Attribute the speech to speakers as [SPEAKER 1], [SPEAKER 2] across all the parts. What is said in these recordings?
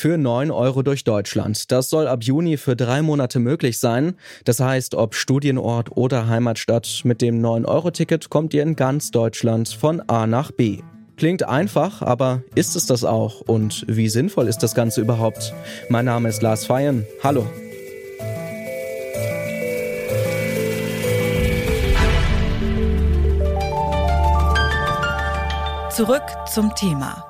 [SPEAKER 1] für 9 Euro durch Deutschland. Das soll ab Juni für drei Monate möglich sein. Das heißt, ob Studienort oder Heimatstadt, mit dem 9-Euro-Ticket kommt ihr in ganz Deutschland von A nach B. Klingt einfach, aber ist es das auch? Und wie sinnvoll ist das Ganze überhaupt? Mein Name ist Lars Feyen. Hallo.
[SPEAKER 2] Zurück zum Thema.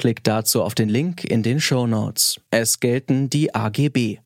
[SPEAKER 1] Klickt dazu auf den Link in den Show Notes. Es gelten die AGB.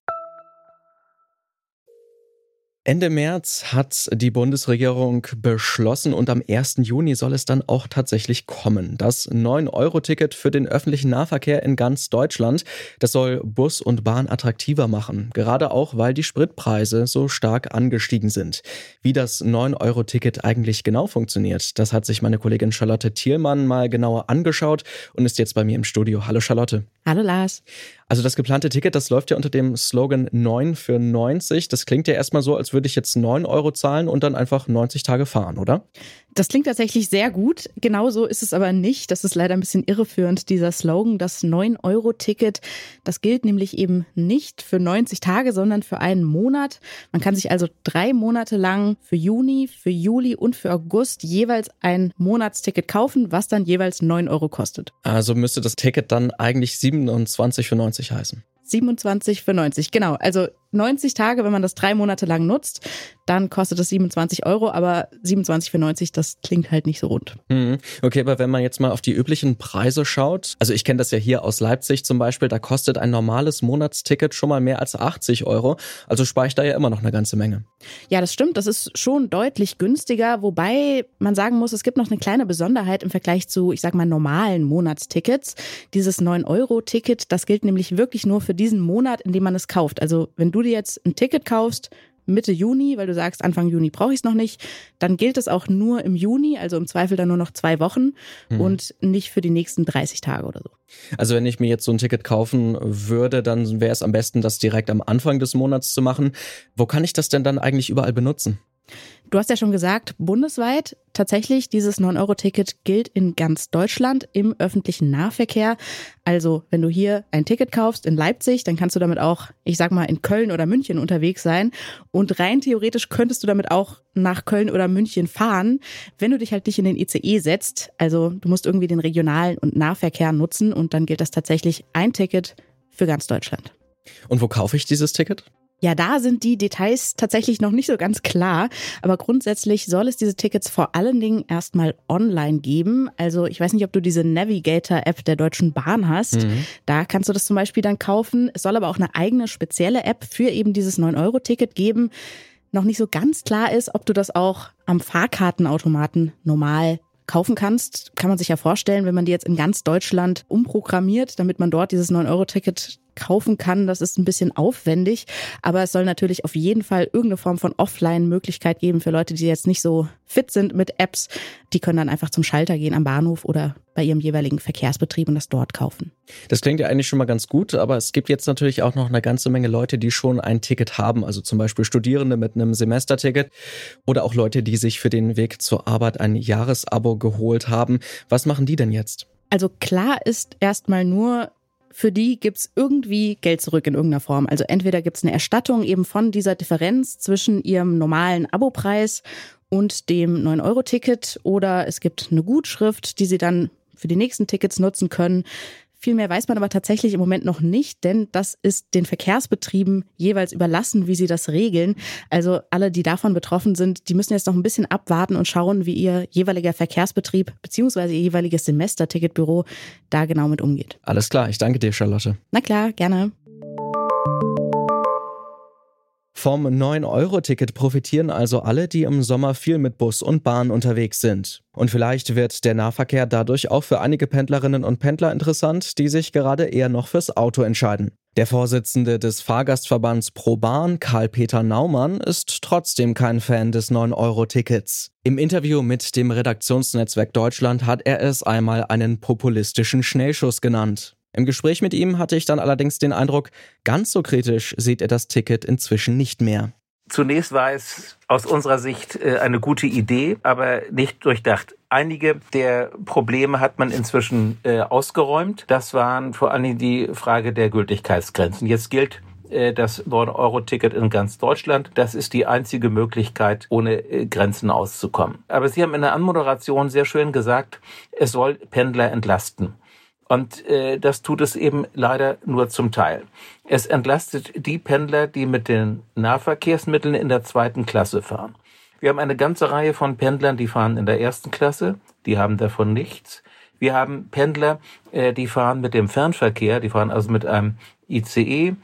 [SPEAKER 1] Ende März hat die Bundesregierung beschlossen und am 1. Juni soll es dann auch tatsächlich kommen. Das 9-Euro-Ticket für den öffentlichen Nahverkehr in ganz Deutschland, das soll Bus und Bahn attraktiver machen. Gerade auch, weil die Spritpreise so stark angestiegen sind. Wie das 9-Euro-Ticket eigentlich genau funktioniert, das hat sich meine Kollegin Charlotte Thielmann mal genauer angeschaut und ist jetzt bei mir im Studio. Hallo Charlotte.
[SPEAKER 3] Hallo Lars.
[SPEAKER 1] Also das geplante Ticket, das läuft ja unter dem Slogan 9 für 90. Das klingt ja erstmal so, als würde ich jetzt 9 Euro zahlen und dann einfach 90 Tage fahren, oder?
[SPEAKER 3] Das klingt tatsächlich sehr gut. Genauso ist es aber nicht. Das ist leider ein bisschen irreführend, dieser Slogan. Das 9-Euro-Ticket, das gilt nämlich eben nicht für 90 Tage, sondern für einen Monat. Man kann sich also drei Monate lang für Juni, für Juli und für August jeweils ein Monatsticket kaufen, was dann jeweils 9 Euro kostet.
[SPEAKER 1] Also müsste das Ticket dann eigentlich 27 für 90 heißen.
[SPEAKER 3] 27 für 90, genau. Also 90 Tage, wenn man das drei Monate lang nutzt, dann kostet es 27 Euro, aber 27 für 90, das klingt halt nicht so rund.
[SPEAKER 1] Mhm. Okay, aber wenn man jetzt mal auf die üblichen Preise schaut, also ich kenne das ja hier aus Leipzig zum Beispiel, da kostet ein normales Monatsticket schon mal mehr als 80 Euro, also spare ich da ja immer noch eine ganze Menge.
[SPEAKER 3] Ja, das stimmt, das ist schon deutlich günstiger, wobei man sagen muss, es gibt noch eine kleine Besonderheit im Vergleich zu, ich sag mal, normalen Monatstickets. Dieses 9-Euro-Ticket, das gilt nämlich wirklich nur für diesen Monat, in dem man es kauft. Also wenn du dir jetzt ein Ticket kaufst, Mitte Juni, weil du sagst, Anfang Juni brauche ich es noch nicht, dann gilt es auch nur im Juni, also im Zweifel dann nur noch zwei Wochen mhm. und nicht für die nächsten 30 Tage oder so.
[SPEAKER 1] Also wenn ich mir jetzt so ein Ticket kaufen würde, dann wäre es am besten, das direkt am Anfang des Monats zu machen. Wo kann ich das denn dann eigentlich überall benutzen?
[SPEAKER 3] Du hast ja schon gesagt, bundesweit tatsächlich, dieses 9-Euro-Ticket gilt in ganz Deutschland im öffentlichen Nahverkehr. Also, wenn du hier ein Ticket kaufst in Leipzig, dann kannst du damit auch, ich sag mal, in Köln oder München unterwegs sein. Und rein theoretisch könntest du damit auch nach Köln oder München fahren, wenn du dich halt nicht in den ICE setzt. Also, du musst irgendwie den regionalen und Nahverkehr nutzen und dann gilt das tatsächlich ein Ticket für ganz Deutschland.
[SPEAKER 1] Und wo kaufe ich dieses Ticket?
[SPEAKER 3] Ja, da sind die Details tatsächlich noch nicht so ganz klar. Aber grundsätzlich soll es diese Tickets vor allen Dingen erstmal online geben. Also ich weiß nicht, ob du diese Navigator-App der Deutschen Bahn hast. Mhm. Da kannst du das zum Beispiel dann kaufen. Es soll aber auch eine eigene spezielle App für eben dieses 9-Euro-Ticket geben. Noch nicht so ganz klar ist, ob du das auch am Fahrkartenautomaten normal kaufen kannst, kann man sich ja vorstellen, wenn man die jetzt in ganz Deutschland umprogrammiert, damit man dort dieses 9-Euro-Ticket kaufen kann. Das ist ein bisschen aufwendig, aber es soll natürlich auf jeden Fall irgendeine Form von Offline-Möglichkeit geben für Leute, die jetzt nicht so fit sind mit Apps. Die können dann einfach zum Schalter gehen am Bahnhof oder bei ihrem jeweiligen Verkehrsbetrieb und das dort kaufen.
[SPEAKER 1] Das klingt ja eigentlich schon mal ganz gut, aber es gibt jetzt natürlich auch noch eine ganze Menge Leute, die schon ein Ticket haben, also zum Beispiel Studierende mit einem Semesterticket oder auch Leute, die sich für den Weg zur Arbeit ein Jahresabo geholt haben. Was machen die denn jetzt?
[SPEAKER 3] Also klar ist erstmal nur, für die gibt's irgendwie Geld zurück in irgendeiner Form. Also entweder gibt's eine Erstattung eben von dieser Differenz zwischen ihrem normalen Abopreis und dem 9-Euro-Ticket oder es gibt eine Gutschrift, die sie dann für die nächsten Tickets nutzen können. Viel mehr weiß man aber tatsächlich im Moment noch nicht, denn das ist den Verkehrsbetrieben jeweils überlassen, wie sie das regeln. Also alle, die davon betroffen sind, die müssen jetzt noch ein bisschen abwarten und schauen, wie ihr jeweiliger Verkehrsbetrieb bzw. ihr jeweiliges Semesterticketbüro da genau mit umgeht.
[SPEAKER 1] Alles klar, ich danke dir, Charlotte.
[SPEAKER 3] Na klar, gerne.
[SPEAKER 1] Vom 9-Euro-Ticket profitieren also alle, die im Sommer viel mit Bus und Bahn unterwegs sind. Und vielleicht wird der Nahverkehr dadurch auch für einige Pendlerinnen und Pendler interessant, die sich gerade eher noch fürs Auto entscheiden. Der Vorsitzende des Fahrgastverbands ProBahn, Karl-Peter Naumann, ist trotzdem kein Fan des 9-Euro-Tickets. Im Interview mit dem Redaktionsnetzwerk Deutschland hat er es einmal einen populistischen Schnellschuss genannt. Im Gespräch mit ihm hatte ich dann allerdings den Eindruck, ganz so kritisch sieht er das Ticket inzwischen nicht mehr.
[SPEAKER 4] Zunächst war es aus unserer Sicht äh, eine gute Idee, aber nicht durchdacht. Einige der Probleme hat man inzwischen äh, ausgeräumt. Das waren vor allem die Frage der Gültigkeitsgrenzen. Jetzt gilt äh, das 9-Euro-Ticket in ganz Deutschland. Das ist die einzige Möglichkeit, ohne Grenzen auszukommen. Aber Sie haben in der Anmoderation sehr schön gesagt, es soll Pendler entlasten. Und äh, das tut es eben leider nur zum Teil. Es entlastet die Pendler, die mit den Nahverkehrsmitteln in der zweiten Klasse fahren. Wir haben eine ganze Reihe von Pendlern, die fahren in der ersten Klasse, die haben davon nichts. Wir haben Pendler, äh, die fahren mit dem Fernverkehr, die fahren also mit einem ICE,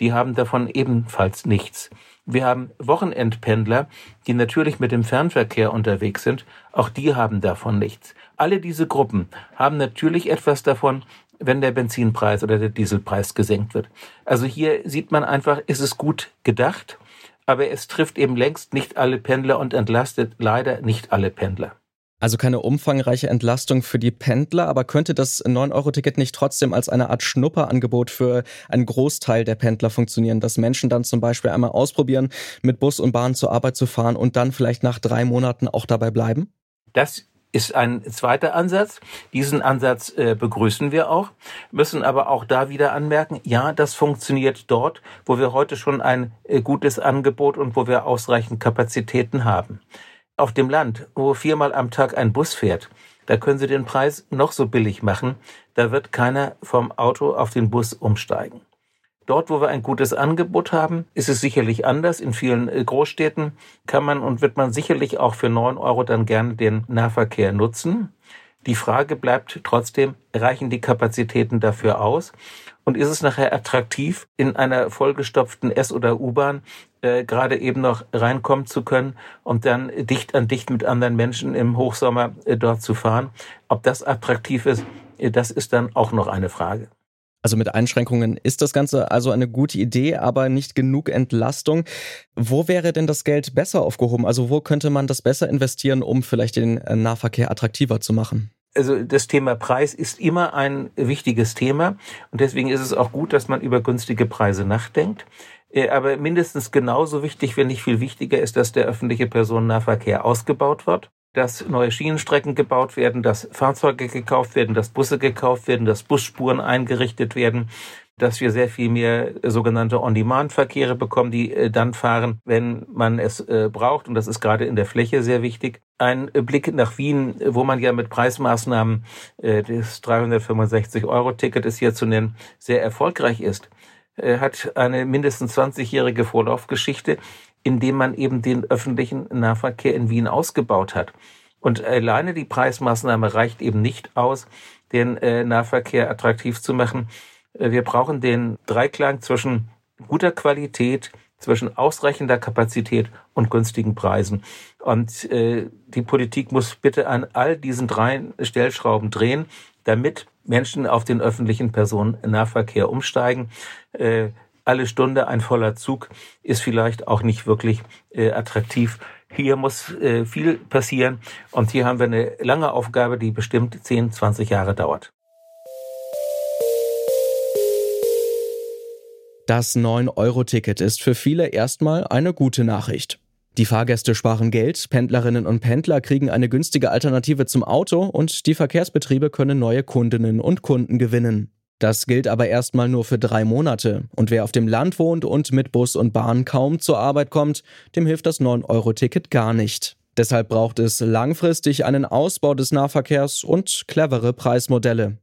[SPEAKER 4] die haben davon ebenfalls nichts. Wir haben Wochenendpendler, die natürlich mit dem Fernverkehr unterwegs sind. Auch die haben davon nichts. Alle diese Gruppen haben natürlich etwas davon, wenn der Benzinpreis oder der Dieselpreis gesenkt wird. Also hier sieht man einfach, ist es gut gedacht, aber es trifft eben längst nicht alle Pendler und entlastet leider nicht alle Pendler.
[SPEAKER 1] Also keine umfangreiche Entlastung für die Pendler, aber könnte das 9-Euro-Ticket nicht trotzdem als eine Art Schnupperangebot für einen Großteil der Pendler funktionieren, dass Menschen dann zum Beispiel einmal ausprobieren, mit Bus und Bahn zur Arbeit zu fahren und dann vielleicht nach drei Monaten auch dabei bleiben?
[SPEAKER 4] Das ist ein zweiter Ansatz. Diesen Ansatz äh, begrüßen wir auch, müssen aber auch da wieder anmerken, ja, das funktioniert dort, wo wir heute schon ein äh, gutes Angebot und wo wir ausreichend Kapazitäten haben. Auf dem Land, wo viermal am Tag ein Bus fährt, da können Sie den Preis noch so billig machen, da wird keiner vom Auto auf den Bus umsteigen. Dort, wo wir ein gutes Angebot haben, ist es sicherlich anders. In vielen äh, Großstädten kann man und wird man sicherlich auch für neun Euro dann gerne den Nahverkehr nutzen. Die Frage bleibt trotzdem, reichen die Kapazitäten dafür aus? Und ist es nachher attraktiv, in einer vollgestopften S- oder U-Bahn äh, gerade eben noch reinkommen zu können und dann dicht an dicht mit anderen Menschen im Hochsommer äh, dort zu fahren? Ob das attraktiv ist, äh, das ist dann auch noch eine Frage.
[SPEAKER 1] Also mit Einschränkungen ist das Ganze also eine gute Idee, aber nicht genug Entlastung. Wo wäre denn das Geld besser aufgehoben? Also wo könnte man das besser investieren, um vielleicht den äh, Nahverkehr attraktiver zu machen?
[SPEAKER 4] also das Thema Preis ist immer ein wichtiges Thema und deswegen ist es auch gut, dass man über günstige Preise nachdenkt. Äh, aber mindestens genauso wichtig, wenn nicht viel wichtiger ist, dass der öffentliche Personennahverkehr ausgebaut wird dass neue Schienenstrecken gebaut werden, dass Fahrzeuge gekauft werden, dass Busse gekauft werden, dass Busspuren eingerichtet werden, dass wir sehr viel mehr sogenannte On-Demand-Verkehre bekommen, die äh, dann fahren, wenn man es äh, braucht. Und das ist gerade in der Fläche sehr wichtig. Ein Blick nach Wien, wo man ja mit Preismaßnahmen, äh, das 365-Euro-Ticket ist hier zu nennen, sehr erfolgreich ist, hat eine mindestens 20-jährige Vorlaufgeschichte indem man eben den öffentlichen Nahverkehr in Wien ausgebaut hat. Und alleine die Preismaßnahme reicht eben nicht aus, den äh, Nahverkehr attraktiv zu machen. Äh, wir brauchen den Dreiklang zwischen guter Qualität, zwischen ausreichender Kapazität und günstigen Preisen. Und äh, die Politik muss bitte an all diesen drei Stellschrauben drehen, damit Menschen auf den öffentlichen Personennahverkehr umsteigen. Äh, alle Stunde ein voller Zug ist vielleicht auch nicht wirklich äh, attraktiv. Hier muss äh, viel passieren und hier haben wir eine lange Aufgabe, die bestimmt 10, 20 Jahre dauert.
[SPEAKER 1] Das 9-Euro-Ticket ist für viele erstmal eine gute Nachricht. Die Fahrgäste sparen Geld, Pendlerinnen und Pendler kriegen eine günstige Alternative zum Auto und die Verkehrsbetriebe können neue Kundinnen und Kunden gewinnen. Das gilt aber erstmal nur für drei Monate. Und wer auf dem Land wohnt und mit Bus und Bahn kaum zur Arbeit kommt, dem hilft das 9-Euro-Ticket gar nicht. Deshalb braucht es langfristig einen Ausbau des Nahverkehrs und clevere Preismodelle.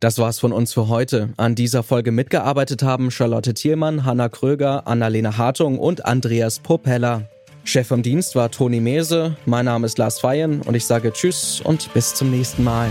[SPEAKER 1] Das war's von uns für heute. An dieser Folge mitgearbeitet haben Charlotte Thielmann, Hanna Kröger, Annalena Hartung und Andreas Propeller. Chef vom Dienst war Toni Mese, mein Name ist Lars Feyen und ich sage Tschüss und bis zum nächsten Mal.